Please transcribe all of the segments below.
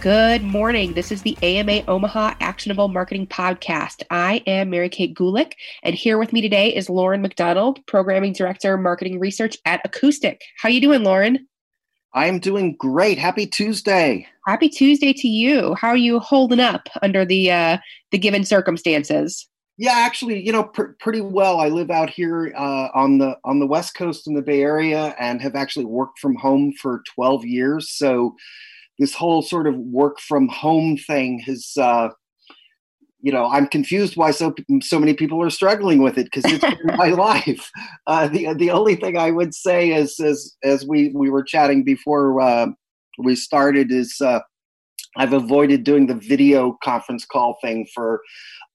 Good morning. This is the AMA Omaha Actionable Marketing Podcast. I am Mary Kate Gulick, and here with me today is Loren McDonald, Programming Director, Marketing Research at Acoustic. How you doing, Loren? I'm doing great. Happy Tuesday. Happy Tuesday to you. How are you holding up under the uh, the given circumstances? Yeah, actually, you know, pr- pretty well. I live out here uh, on the on the West Coast in the Bay Area, and have actually worked from home for 12 years. So this whole sort of work from home thing has uh, you know i'm confused why so so many people are struggling with it because it's been my life. Uh, the the only thing i would say is as as we we were chatting before uh, we started is uh, i've avoided doing the video conference call thing for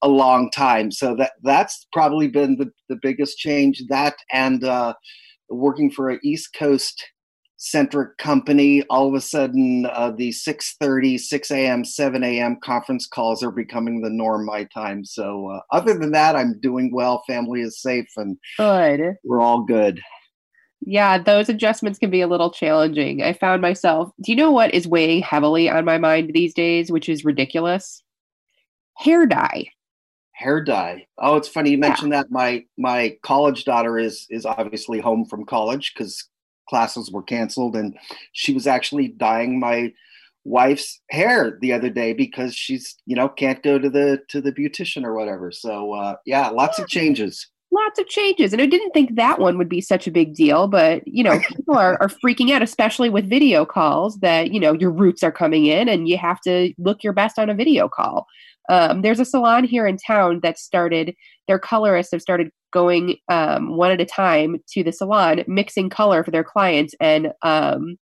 a long time. So that that's probably been the, the biggest change. That and uh, working for an east coast centric company all of a sudden uh, the 6.30 6 a.m 7 a.m conference calls are becoming the norm my time. So uh, other than that i'm doing well family is safe and good. we're all good. Yeah those adjustments can be a little challenging i found myself. Do you know what is weighing heavily on my mind these days which is ridiculous? Hair dye. Hair dye. Oh it's funny you mentioned yeah. that. My my college daughter is is obviously home from college because classes were canceled and she was actually dyeing my wife's hair the other day because she's you know can't go to the to the beautician or whatever. So uh yeah lots of changes lots of changes. And i didn't think that one would be such a big deal but you know people are, are freaking out especially with video calls that you know your roots are coming in and you have to look your best on a video call. Um, there's a salon here in town that started their colorists have started going um, one at a time to the salon, mixing color for their clients and um,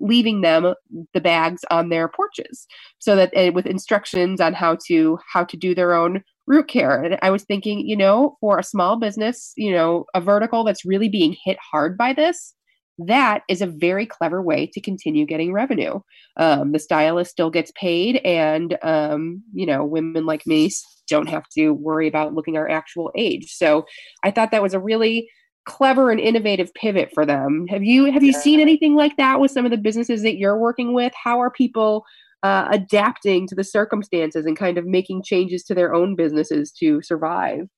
leaving them the bags on their porches so that uh, with instructions on how to how to do their own root care and i was thinking you know for a small business you know a vertical that's really being hit hard by this that is a very clever way to continue getting revenue. Um, the stylist still gets paid, and um, you know, women like me don't have to worry about looking our actual age. So I thought that was a really clever and innovative pivot for them. Have you have you seen anything like that with some of the businesses that you're working with? How are people uh, adapting to the circumstances and kind of making changes to their own businesses to survive?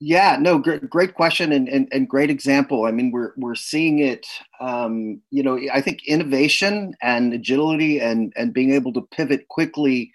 Yeah, no, great, great question and, and, and great example. I mean, we're we're seeing it. Um, you know, I think innovation and agility and and being able to pivot quickly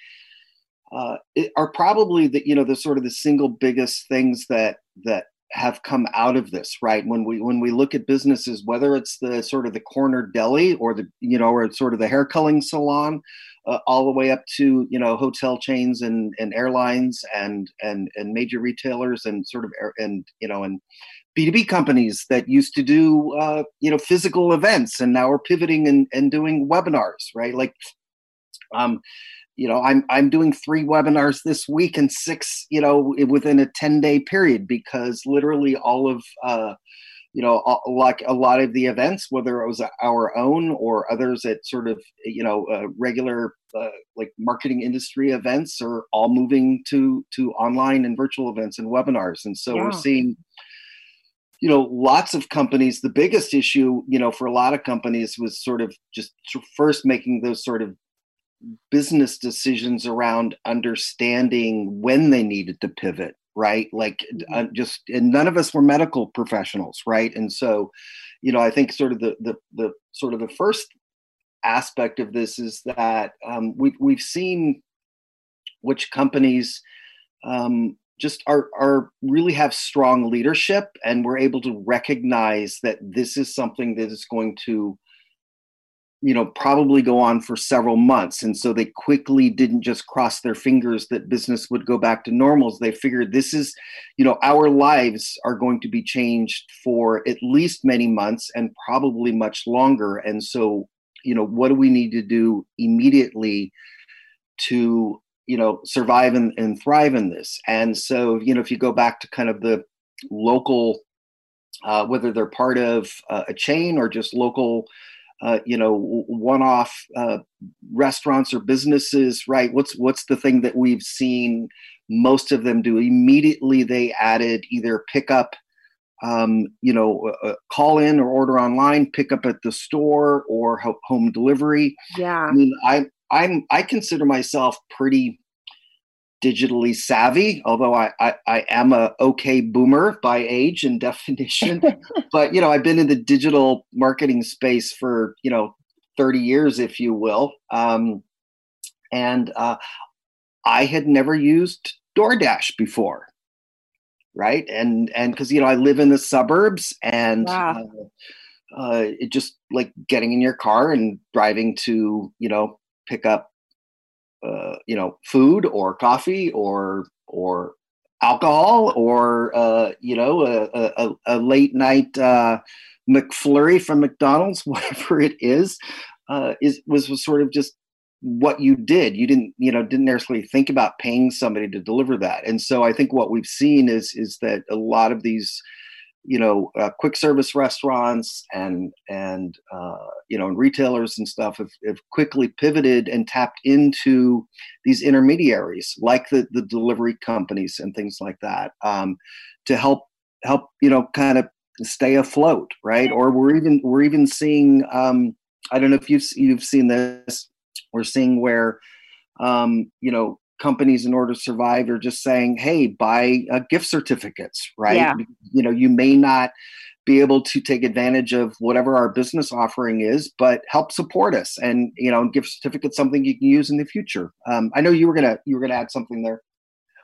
uh, are probably the you know the sort of the single biggest things that that have come out of this right when we when we look at businesses whether it's the sort of the corner deli or the you know or sort of the hair culling salon uh, all the way up to you know hotel chains and, and airlines and and and major retailers and sort of air, and you know and B2B companies that used to do uh, you know physical events and now are pivoting and, and doing webinars right? Like um you know i'm i'm doing three webinars this week and six you know within a 10 day period because literally all of uh you know, like a lot of the events, whether it was our own or others at sort of, you know, uh, regular uh, like marketing industry events, are all moving to to online and virtual events and webinars. And so yeah. we're seeing, you know, lots of companies. The biggest issue, you know, for a lot of companies was sort of just first making those sort of business decisions around understanding when they needed to pivot right? Like uh, just and none of us were medical professionals right? And so you know i think sort of the the, the sort of the first aspect of this is that um, we, we've seen which companies um, just are are really have strong leadership and we're able to recognize that this is something that is going to you know probably go on for several months. And so they quickly didn't just cross their fingers that business would go back to normals. They figured this is you know our lives are going to be changed for at least many months and probably much longer. And so you know what do we need to do immediately to you know survive and, and thrive in this? And so you know if you go back to kind of the local uh, whether they're part of uh, a chain or just local uh, you know one-off uh, restaurants or businesses right? What's what's the thing that we've seen most of them do? Immediately they added either pickup um, you know uh, call in or order online pick up at the store or home delivery. Yeah. I mean i i'm i consider myself pretty digitally savvy, although I, I, I, am a okay boomer by age and definition. but you know, I've been in the digital marketing space for you know 30 years, if you will, um, and uh, I had never used DoorDash before, right? And and because you know I live in the suburbs, and wow. uh, uh, it just like getting in your car and driving to you know pick up uh, you know food or coffee or or alcohol or uh, you know a, a, a late night uh, McFlurry from McDonald's, whatever it is, uh, is was, was sort of just what you did. You didn't you know didn't necessarily think about paying somebody to deliver that. And so I think what we've seen is is that a lot of these you know uh, quick service restaurants and and uh, you know and retailers and stuff have, have quickly pivoted and tapped into these intermediaries like the the delivery companies and things like that um, to help help you know kind of stay afloat right? Or we're even we're even seeing um, i don't know if you've you've seen this we're seeing where um, you know companies in order to survive are just saying hey buy uh, gift certificates right? Yeah. you know you may not be able to take advantage of whatever our business offering is but help support us and you know gift certificates something you can use in the future. Um, i know you were gonna you were gonna add something there.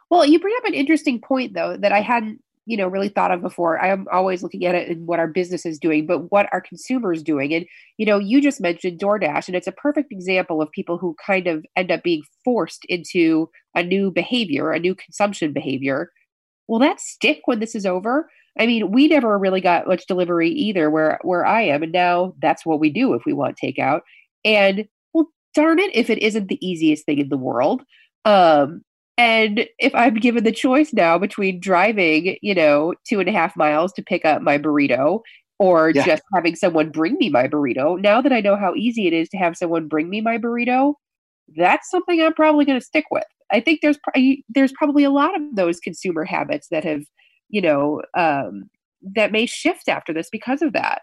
Well you bring up an interesting point though that i hadn't you know really thought of before. I'm always looking at it and what our business is doing but what our consumers doing. And you know you just mentioned doordash and it's a perfect example of people who kind of end up being forced into a new behavior a new consumption behavior. Will that stick when this is over? I mean we never really got much delivery either where where i am and now that's what we do if we want takeout. And well darn it if it isn't the easiest thing in the world. Um and if I'm given the choice now between driving, you know, two and a half miles to pick up my burrito or yeah. just having someone bring me my burrito, now that I know how easy it is to have someone bring me my burrito, that's something I'm probably going to stick with. I think there's there's probably a lot of those consumer habits that have, you know, um, that may shift after this because of that.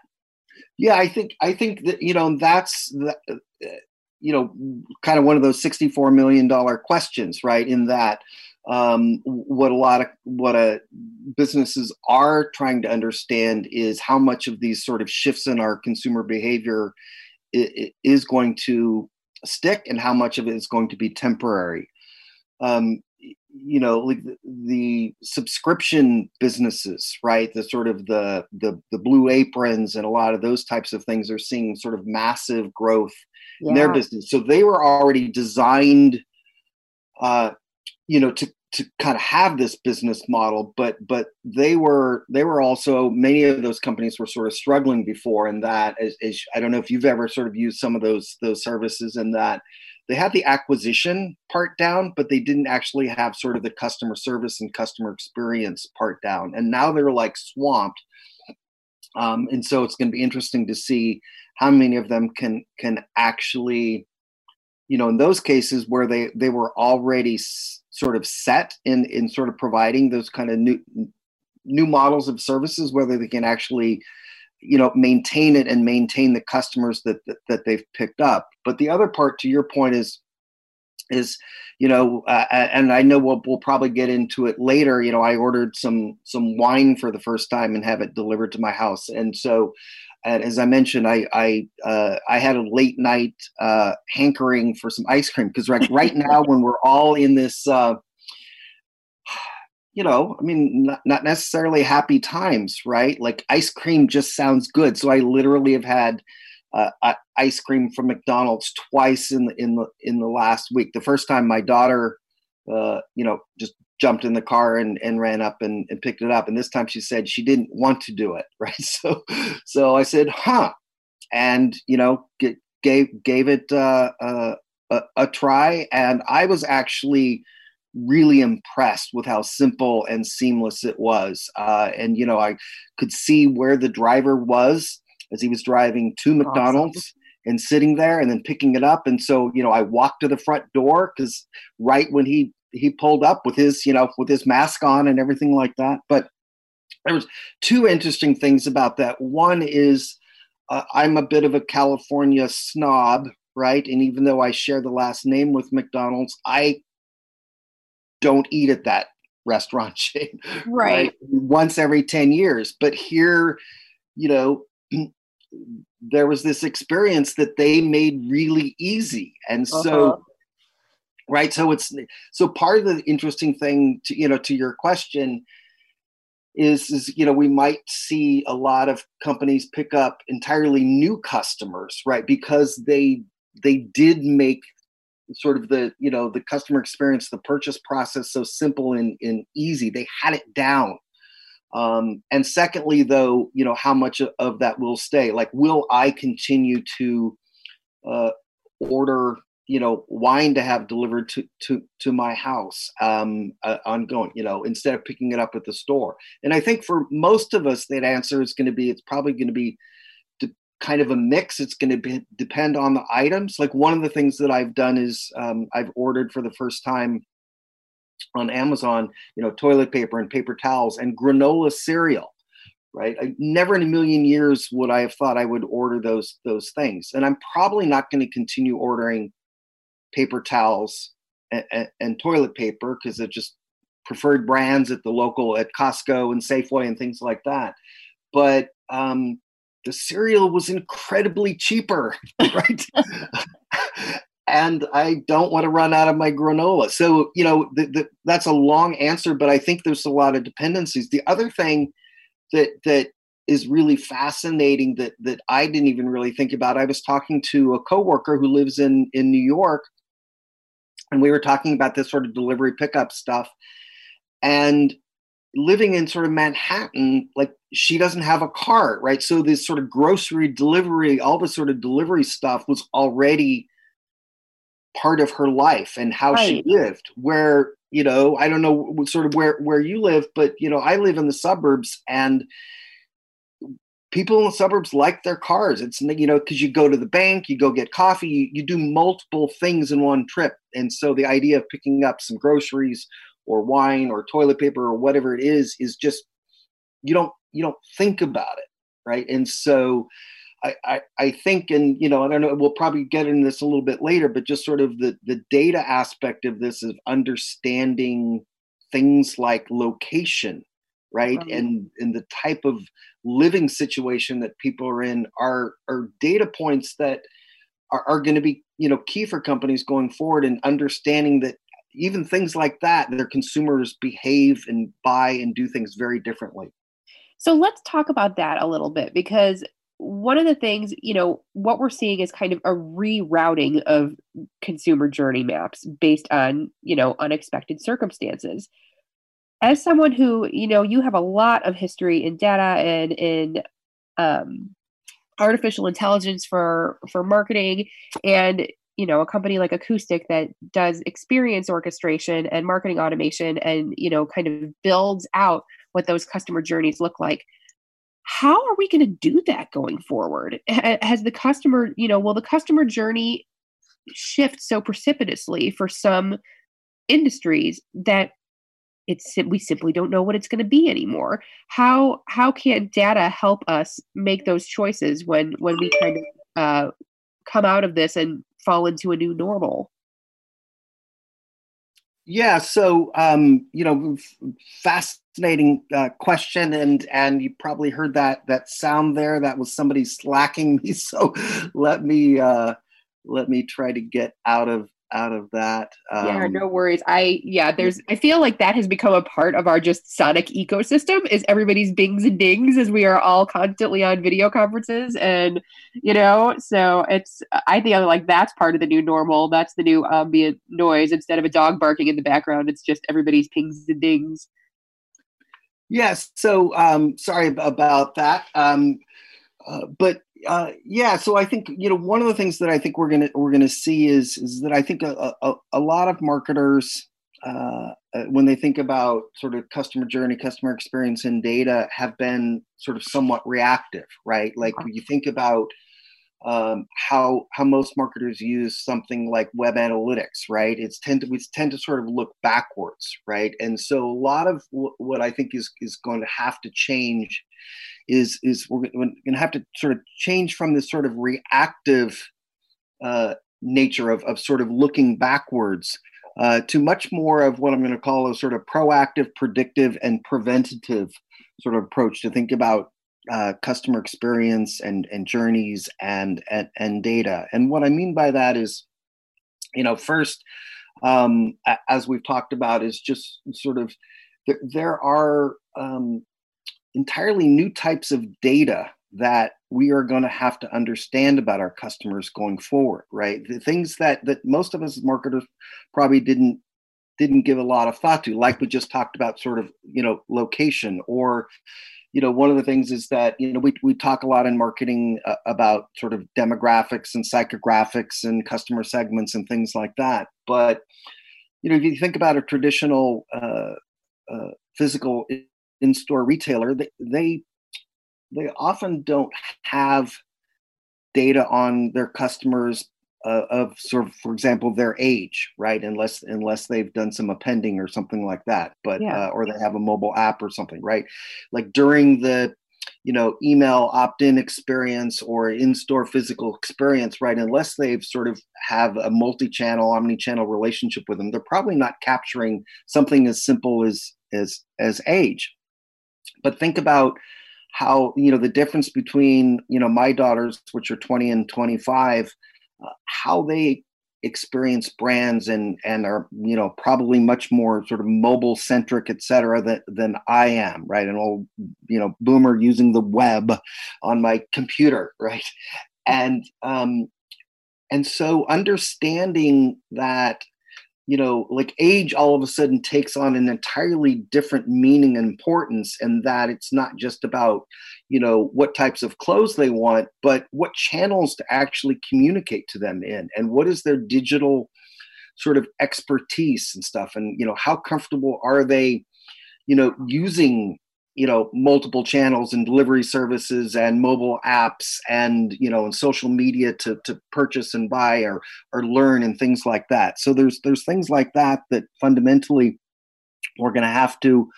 Yeah, I think I think that you know that's the, you know, kind of one of those $64 million questions, right? In that, um, what a lot of what a businesses are trying to understand is how much of these sort of shifts in our consumer behavior is going to stick and how much of it is going to be temporary. Um, you know like the, the, subscription businesses right the sort of the, the the blue aprons and a lot of those types of things are seeing sort of massive growth yeah. in their business so they were already designed uh you know to to kind of have this business model but but they were they were also many of those companies were sort of struggling before and that as, as i don't know if you've ever sort of used some of those those services and that they had the acquisition part down, but they didn't actually have sort of the customer service and customer experience part down. And now they're like swamped. Um, and so it's going to be interesting to see how many of them can can actually, you know, in those cases where they they were already s- sort of set in in sort of providing those kind of new new models of services, whether they can actually you know maintain it and maintain the customers that, that, that they've picked up. But the other part to your point is is you know uh, and i know we'll, we'll probably get into it later you know i ordered some some wine for the first time and have it delivered to my house. And so and as i mentioned i i uh, i had a late night uh, hankering for some ice cream because right, right now when we're all in this uh, you know, I mean, not, not necessarily happy times, right? Like ice cream just sounds good. So I literally have had, uh, ice cream from McDonald's twice in the in the in the last week. The first time my daughter, uh, you know, just jumped in the car and, and ran up and, and picked it up. And this time she said she didn't want to do it. Right. So so I said, huh. And you know, get, gave gave it uh, uh, a, a try, and I was actually really impressed with how simple and seamless it was. Uh, and you know, I could see where the driver was as he was driving to McDonald's. Awesome. And sitting there, and then picking it up, and so you know, I walked to the front door because right when he he pulled up with his you know with his mask on and everything like that. But there was two interesting things about that. One is uh, I'm a bit of a California snob, right? And even though I share the last name with McDonald's, I don't eat at that restaurant chain, right? right? Once every 10 years. But here, you know, there was this experience that they made really easy. And so, uh-huh. right. So it's so part of the interesting thing to, you know, to your question is is you know we might see a lot of companies pick up entirely new customers right because they they did make sort of the you know the customer experience the purchase process so simple and, and easy. They had it down. Um, and secondly though you know how much of that will stay? Like will i continue to uh, order you know wine to have delivered to to to my house um uh, ongoing you know instead of picking it up at the store? And i think for most of us that answer is going to be it's probably going to be kind of a mix. It's going to be depend on the items. Like one of the things that i've done is um, i've ordered for the first time on amazon you know toilet paper and paper towels and granola cereal right? I, never in a million years would i have thought i would order those those things. And i'm probably not going to continue ordering paper towels and, and, and toilet paper because they're just preferred brands at the local at Costco and Safeway and things like that. But um, the cereal was incredibly cheaper, right? and I don't want to run out of my granola. So you know the, the, that's a long answer, but I think there's a lot of dependencies. The other thing that that is really fascinating that that I didn't even really think about. I was talking to a coworker who lives in in New York and we were talking about this sort of delivery pickup stuff and living in sort of manhattan like she doesn't have a car right so this sort of grocery delivery all this sort of delivery stuff was already part of her life and how right. she lived where you know i don't know sort of where where you live but you know i live in the suburbs and people in the suburbs like their cars. It's you know because you go to the bank, you go get coffee, you, you do multiple things in one trip, and so the idea of picking up some groceries or wine or toilet paper or whatever it is is just you don't you don't think about it, right? And so. I, I, I think, and you know, I don't know. We'll probably get into this a little bit later, but just sort of the the data aspect of this of understanding things like location right mm-hmm. and and the type of living situation that people are in are are data points that are, are going to be you know key for companies going forward and understanding that even things like that their consumers behave and buy and do things very differently. So let's talk about that a little bit because one of the things you know what we're seeing is kind of a rerouting of consumer journey maps based on you know unexpected circumstances. As someone who you know you have a lot of history in data and in um, artificial intelligence for for marketing and you know a company like acoustic that does experience orchestration and marketing automation and you know kind of builds out what those customer journeys look like. How are we going to do that going forward? Has the customer you know will the customer journey shift so precipitously for some industries that it's we simply don't know what it's going to be anymore? How how can data help us make those choices when when we kind of uh, come out of this and fall into a new normal. Yeah so um, you know fascinating uh, question and and you probably heard that that sound there. That was somebody slacking me so let me uh, let me try to get out of out of that. Um, yeah, no worries. I yeah, there's I feel like that has become a part of our just Sonic ecosystem is everybody's bings and dings as we are all constantly on video conferences and you know, so it's I think like that's part of the new normal. That's the new ambient noise instead of a dog barking in the background. It's just everybody's pings and dings. Yes. So um, sorry about that. Um, uh, but uh, yeah, so I think you know one of the things that I think we're gonna we're gonna see is is that I think a, a, a lot of marketers uh, uh, when they think about sort of customer journey, customer experience, and data have been sort of somewhat reactive, right? Like when you think about um, how how most marketers use something like web analytics, right? It's tend to we tend to sort of look backwards, right? And so a lot of w- what I think is is going to have to change is is we're going to have to sort of change from this sort of reactive uh, nature of of sort of looking backwards uh, to much more of what I'm going to call a sort of proactive, predictive, and preventative sort of approach to think about uh, customer experience and and journeys and, and and data. And what I mean by that is, you know, first, um, as we've talked about, is just sort of there, there are um, entirely new types of data that we are going to have to understand about our customers going forward right the things that that most of us as marketers probably didn't didn't give a lot of thought to like we just talked about sort of you know location or you know one of the things is that you know we, we talk a lot in marketing uh, about sort of demographics and psychographics and customer segments and things like that. But you know if you think about a traditional uh, uh, physical in-store retailer they, they they often don't have data on their customers uh, of sort of, for example, their age, right? Unless unless they've done some appending or something like that, but yeah. uh, or they have a mobile app or something, right? Like during the you know email opt-in experience or in-store physical experience right unless they've sort of have a multi-channel omni-channel relationship with them they're probably not capturing something as simple as as as age but think about how you know the difference between you know my daughters which are 20 and 25 uh, how they experience brands and and are you know probably much more sort of mobile centric et cetera than, than i am right? An old you know boomer using the web on my computer right? And um and so understanding that you know, like age all of a sudden takes on an entirely different meaning and importance, and that it's not just about, you know, what types of clothes they want, but what channels to actually communicate to them in, and what is their digital sort of expertise and stuff, and you know, how comfortable are they, you know, using you know multiple channels and delivery services and mobile apps and you know and social media to to purchase and buy or or learn and things like that. So there's there's things like that that fundamentally we're going to have to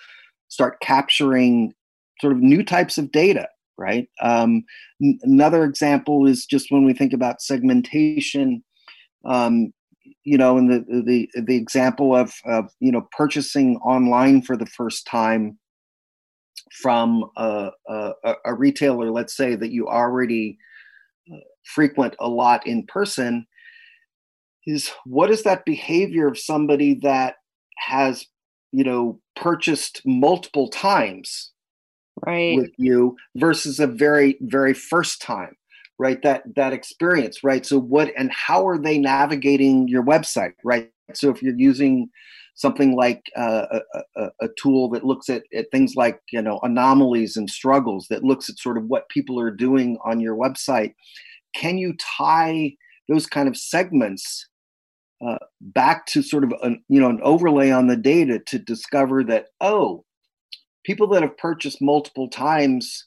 start capturing sort of new types of data right? Um, n- another example is just when we think about segmentation um, you know in the the the example of of you know purchasing online for the first time from a, a, a retailer, let's say that you already uh, frequent a lot in person, is what is that behavior of somebody that has, you know, purchased multiple times right. with you versus a very very first time right? That that experience right? So what and how are they navigating your website right? So if you're using something like uh, a, a, tool that looks at, at things like you know anomalies and struggles that looks at sort of what people are doing on your website. Can you tie those kind of segments uh, back to sort of an, you know an overlay on the data to discover that oh people that have purchased multiple times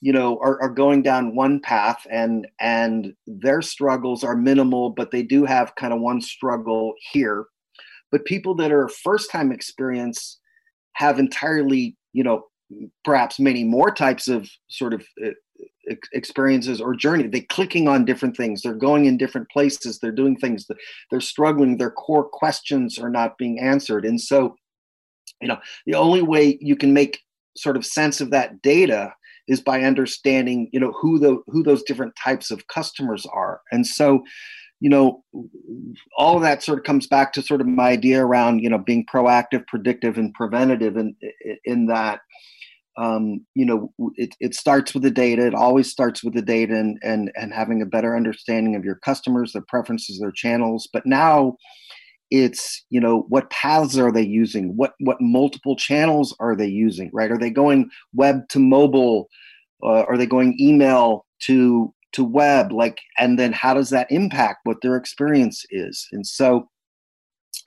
you know are, are going down one path and and their struggles are minimal but they do have kind of one struggle here but people that are first time experience have entirely you know perhaps many more types of sort of uh, experiences or journey. They're clicking on different things. They're going in different places. They're doing things. They're struggling. Their core questions are not being answered. And so you know the only way you can make sort of sense of that data is by understanding you know who the who those different types of customers are. And so you know, all of that sort of comes back to sort of my idea around, you know, being proactive, predictive, and preventative, in, in that, um, you know, it, it starts with the data. It always starts with the data and, and, and having a better understanding of your customers, their preferences, their channels. But now it's, you know, what paths are they using? What, what multiple channels are they using, right? Are they going web to mobile? Uh, are they going email to, to web? Like, and then how does that impact what their experience is? And so,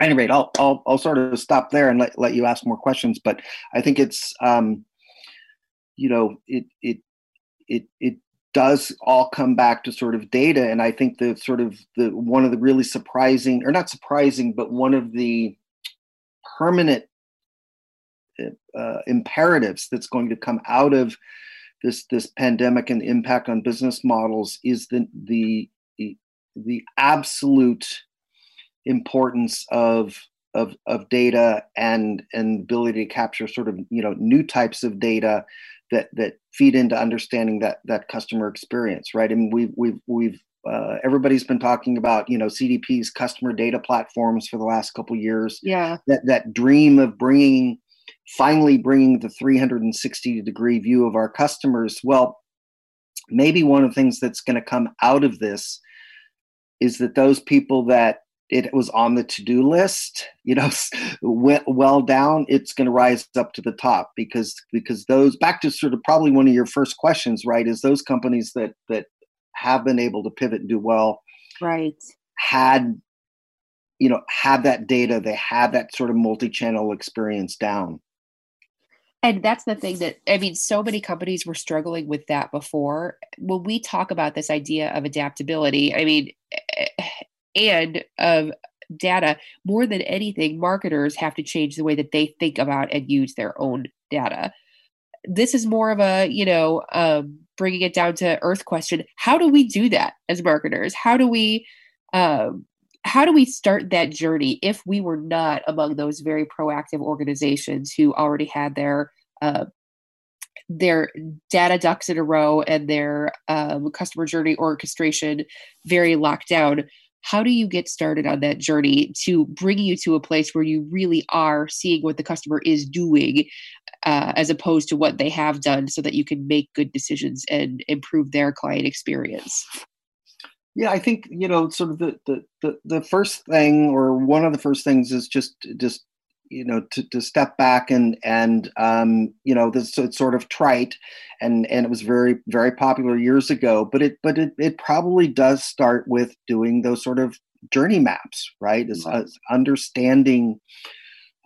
anyway, I'll, I'll, I'll sort of stop there and let, let you ask more questions. But I think it's, um, you know it it it it does all come back to sort of data and i think the sort of the one of the really surprising or not surprising but one of the permanent uh, imperatives that's going to come out of this this pandemic and the impact on business models is the the the absolute importance of of of data and and ability to capture sort of you know new types of data that that feed into understanding that that customer experience, right? Mean, we've we've we've uh, everybody's been talking about you know CDP's customer data platforms for the last couple years. Yeah, that that dream of bringing finally bringing the 360 degree view of our customers. Well, maybe one of the things that's going to come out of this is that those people that it was on the to-do list you know went well down it's going to rise up to the top because because those back to sort of probably one of your first questions right is those companies that that have been able to pivot and do well right had you know have that data they have that sort of multi-channel experience down. And that's the thing that i mean so many companies were struggling with that before. When we talk about this idea of adaptability i mean and of data more than anything marketers have to change the way that they think about and use their own data. This is more of a you know um, bringing it down to earth question. How do we do that as marketers? How do we um, how do we start that journey if we were not among those very proactive organizations who already had their uh, their data ducks in a row and their um, customer journey orchestration very locked down? How do you get started on that journey to bring you to a place where you really are seeing what the customer is doing uh, as opposed to what they have done so that you can make good decisions and improve their client experience yeah i think you know sort of the, the the the first thing or one of the first things is just just you know to, to step back and and um, you know this it's sort of trite and and it was very very popular years ago but it but it, it probably does start with doing those sort of journey maps right? Is uh, understanding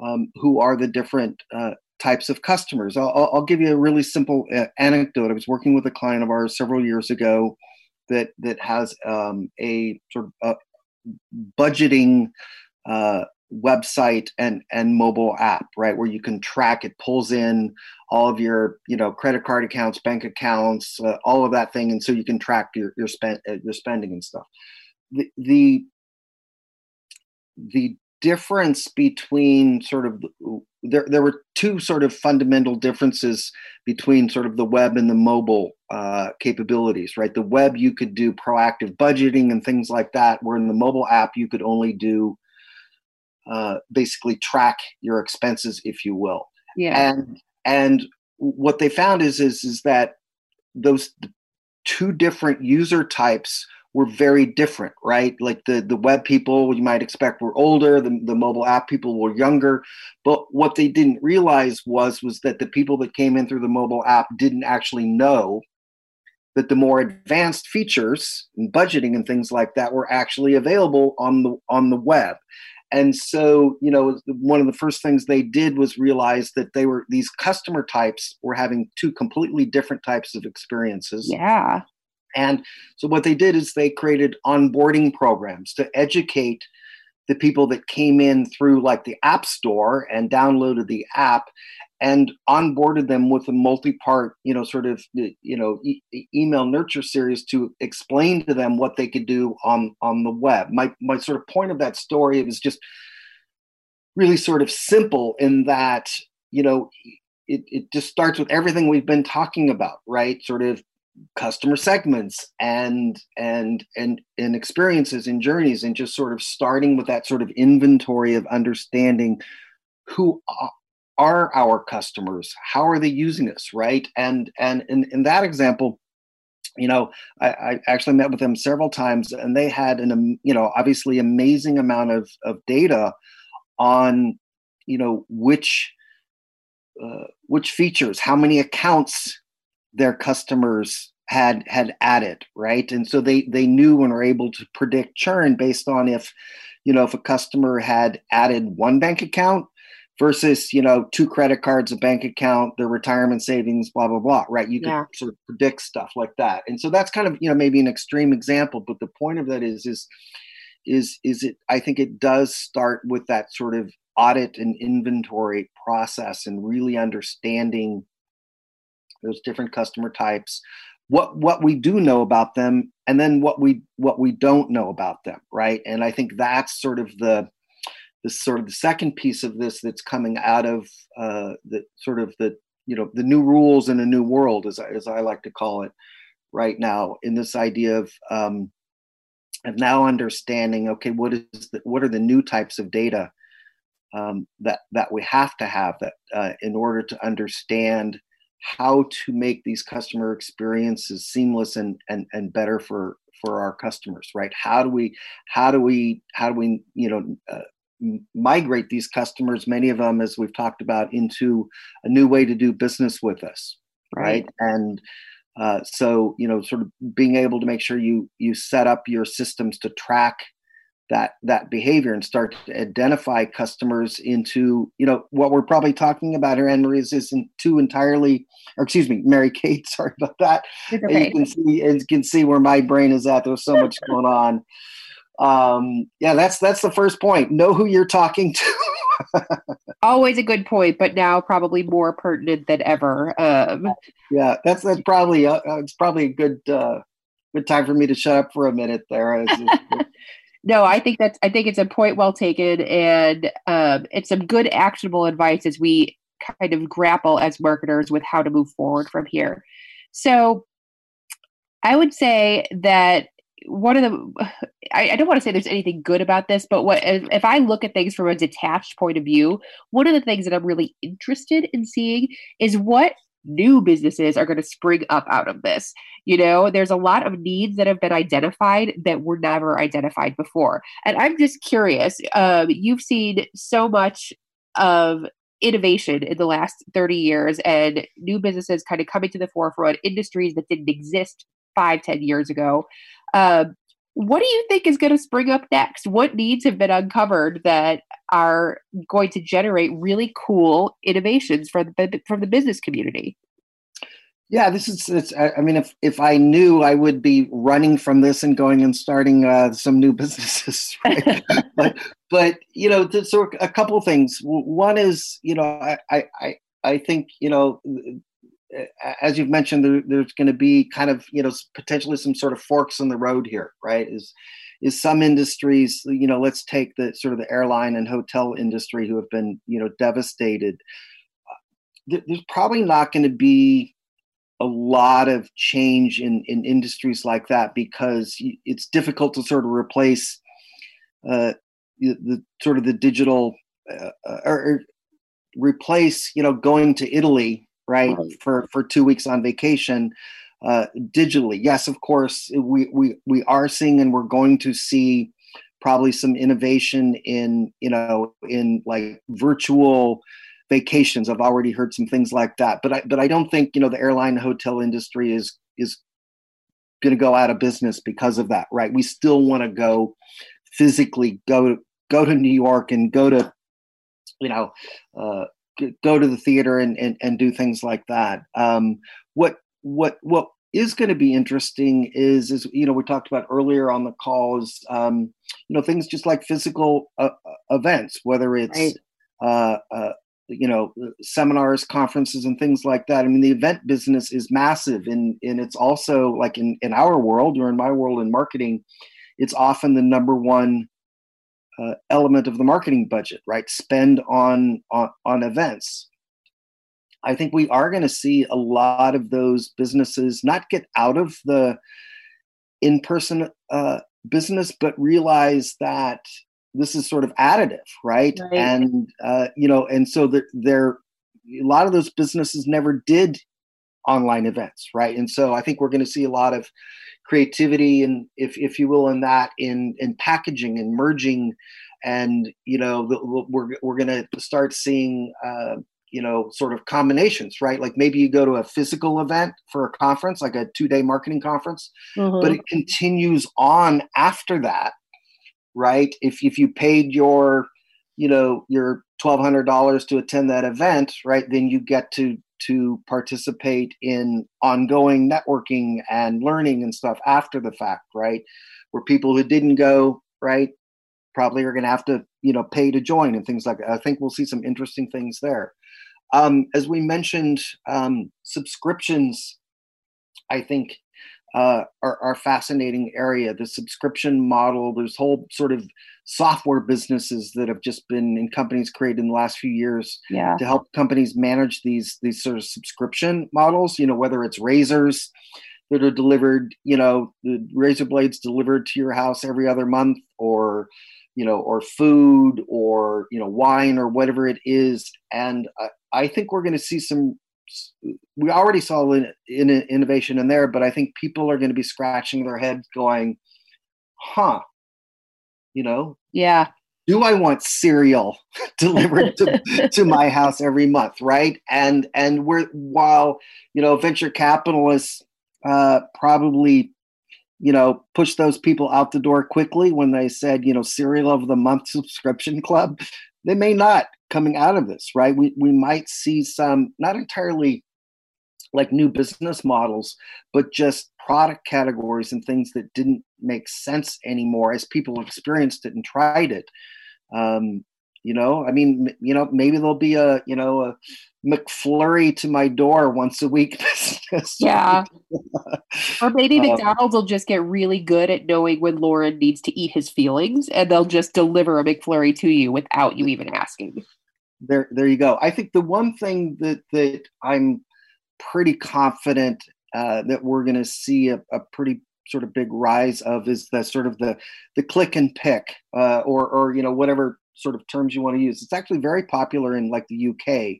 um, who are the different uh, types of customers. I'll, I'll, give you a really simple uh, anecdote. I was working with a client of ours several years ago that that has um, a sort of budgeting uh, website and and mobile app right where you can track it pulls in all of your you know credit card accounts bank accounts uh, all of that thing and so you can track your your spend uh, your spending and stuff. The the the difference between sort of there there were two sort of fundamental differences between sort of the web and the mobile uh, capabilities right the web you could do proactive budgeting and things like that where in the mobile app you could only do uh, basically track your expenses, if you will. Yeah. And and what they found is is is that those two different user types were very different, right? Like the the web people you might expect were older, the, the mobile app people were younger, but what they didn't realize was was that the people that came in through the mobile app didn't actually know that the more advanced features and budgeting and things like that were actually available on the on the web. And so you know one of the first things they did was realize that they were these customer types were having two completely different types of experiences. Yeah and so what they did is they created onboarding programs to educate the people that came in through like the app store and downloaded the app and onboarded them with a multi-part you know sort of you know e- email nurture series to explain to them what they could do on on the web. My my sort of point of that story it was just really sort of simple in that you know it, it just starts with everything we've been talking about right? Sort of customer segments and and and and experiences and journeys and just sort of starting with that sort of inventory of understanding who are our customers? How are they using us right? And and in, in that example you know I, I actually met with them several times and they had an you know obviously amazing amount of of data on you know which uh, which features how many accounts their customers had had added right? And so they they knew and were able to predict churn based on if you know if a customer had added one bank account versus you know two credit cards a bank account their retirement savings blah blah blah right? You yeah. can sort of predict stuff like that. And so that's kind of you know maybe an extreme example but the point of that is is is is it i think it does start with that sort of audit and inventory process and really understanding those different customer types what what we do know about them and then what we what we don't know about them right? And i think that's sort of the the sort of the second piece of this that's coming out of uh, the sort of the you know the new rules in a new world as I, as I like to call it right now in this idea of um, of now understanding okay what is the, what are the new types of data um, that that we have to have that uh, in order to understand how to make these customer experiences seamless and and and better for for our customers right how do we how do we how do we you know uh, migrate these customers many of them as we've talked about into a new way to do business with us right, right? and uh, so you know sort of being able to make sure you you set up your systems to track that that behavior and start to identify customers into you know what we're probably talking about here Anne Marie isn't two entirely or excuse me Mary Kate sorry about that. Okay. you can see you can see where my brain is at. There's so much going on. Um yeah that's that's the first point. Know who you're talking to. Always a good point but now probably more pertinent than ever. Um yeah that's that's probably uh, it's probably a good uh good time for me to shut up for a minute there no, I think that's I think it's a point well taken, and um, it's some good actionable advice as we kind of grapple as marketers with how to move forward from here. So, I would say that one of the I, I, don't want to say there's anything good about this, but what if, if I look at things from a detached point of view, one of the things that I'm really interested in seeing is what new businesses are going to spring up out of this. You know, there's a lot of needs that have been identified that were never identified before. And I'm just curious, um, you've seen so much of innovation in the last 30 years and new businesses kind of coming to the forefront, industries that didn't exist five, ten years ago. Um, what do you think is going to spring up next? What needs have been uncovered that are going to generate really cool innovations for the from the business community? Yeah, this is. It's, I mean, if if I knew, I would be running from this and going and starting uh, some new businesses. Right? but but you know, so a couple things. One is, you know, I I I think you know as you've mentioned, there, there's going to be kind of you know potentially some sort of forks in the road here, right? Is is some industries, you know, let's take the sort of the airline and hotel industry who have been you know devastated. There's probably not going to be a lot of change in in industries like that because it's difficult to sort of replace uh, the, the sort of the digital uh, or replace you know going to Italy right, right. for for two weeks on vacation uh, digitally. Yes, of course, we we we are seeing and we're going to see probably some innovation in you know in like virtual vacations. I've already heard some things like that, but I but I don't think you know the airline hotel industry is is going to go out of business because of that, right? We still want to go physically go go to New York and go to you know uh, go to the theater and, and, and do things like that. Um, what what what is going to be interesting is is you know we talked about earlier on the calls um, you know things just like physical uh, uh events whether it's right. uh, uh, you know seminars conferences and things like that i mean the event business is massive and and it's also like in in our world or in my world in marketing it's often the number one uh, element of the marketing budget, right? Spend on, on on events. I think we are going to see a lot of those businesses not get out of the in person uh, business, but realize that this is sort of additive, right? right. And uh, you know, and so there, there, a lot of those businesses never did online events, right? And so I think we're going to see a lot of creativity and, if if you will, in that in in packaging and merging, and you know, we're we're going to start seeing. Uh, you know sort of combinations right like maybe you go to a physical event for a conference like a two day marketing conference mm-hmm. but it continues on after that right? If if you paid your, you know, your twelve hundred dollars to attend that event, right, then you get to to participate in ongoing networking and learning and stuff after the fact, right? Where people who didn't go, right, probably are going to have to, you know, pay to join and things like that. I think we'll see some interesting things there. Um, as we mentioned, um, subscriptions, I think, uh, are, are fascinating area. The subscription model, there's whole sort of software businesses that have just been in companies created in the last few years yeah. to help companies manage these these sort of subscription models. You know, whether it's razors that are delivered, you know, the razor blades delivered to your house every other month, or you know, or food, or you know, wine, or whatever it is. And I, I think we're going to see some we already saw in, in, innovation in there, but I think people are going to be scratching their heads, going, "Huh, you know, yeah, do I want cereal delivered to, to my house every month, right?" And and we're while you know venture capitalists uh, probably you know push those people out the door quickly when they said you know cereal of the month subscription club they may not coming out of this, right? We we might see some not entirely like new business models, but just product categories and things that didn't make sense anymore as people experienced it and tried it. Um, you know, I mean, you know, maybe there'll be a, you know, a McFlurry to my door once a week. yeah. or maybe um, McDonald's will just get really good at knowing when Loren needs to eat his feelings and they'll just deliver a McFlurry to you without you even asking. There, there you go. I think the one thing that that I'm pretty confident uh, that we're going to see a, a pretty sort of big rise of is the sort of the the click and pick uh, or or you know whatever sort of terms you want to use. It's actually very popular in like the UK.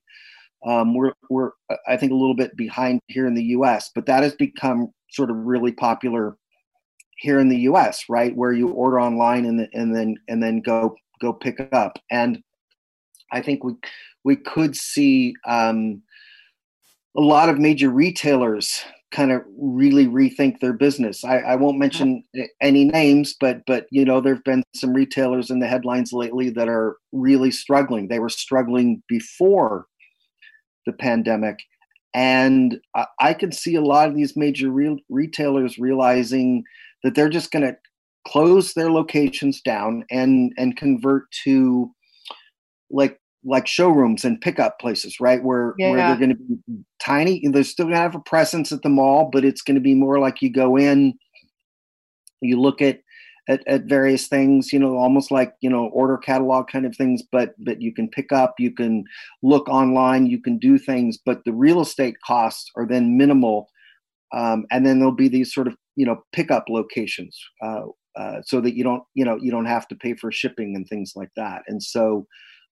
Um, we're we're I think a little bit behind here in the U.S., but that has become sort of really popular here in the U.S. Right, where you order online and and then and then go go pick up. And I think we we could see um, a lot of major retailers kind of really rethink their business. I, I won't mention any names, but but you know there have been some retailers in the headlines lately that are really struggling. They were struggling before the pandemic, and I, I can see a lot of these major re- retailers realizing that they're just going to close their locations down and and convert to like like showrooms and pickup places, right? Where yeah. where they're going to be tiny. They're still going to have a presence at the mall, but it's going to be more like you go in, you look at, at at various things, you know, almost like you know order catalog kind of things. But but you can pick up, you can look online, you can do things, but the real estate costs are then minimal. Um, and then there'll be these sort of you know pickup locations uh, uh, so that you don't you know you don't have to pay for shipping and things like that. And so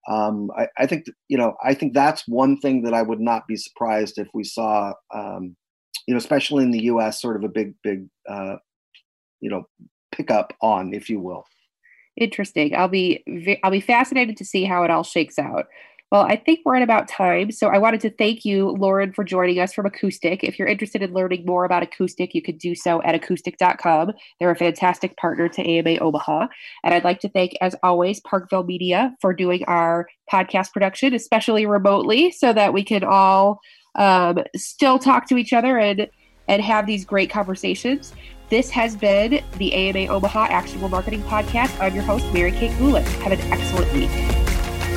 um, I, I, think you know I think that's one thing that I would not be surprised if we saw um, you know especially in the U.S. sort of a big big uh, you know pickup on if you will. Interesting. I'll be I'll be fascinated to see how it all shakes out. Well, I think we're at about time. So I wanted to thank you, Loren, for joining us from Acoustic. If you're interested in learning more about Acoustic, you can do so at acoustic.com. They're a fantastic partner to AMA Omaha. And I'd like to thank, as always, Parkville Media for doing our podcast production, especially remotely, so that we can all um, still talk to each other and and have these great conversations. This has been the AMA Omaha Actionable Marketing Podcast. I'm your host, Mary Kate Gulick. Have an excellent week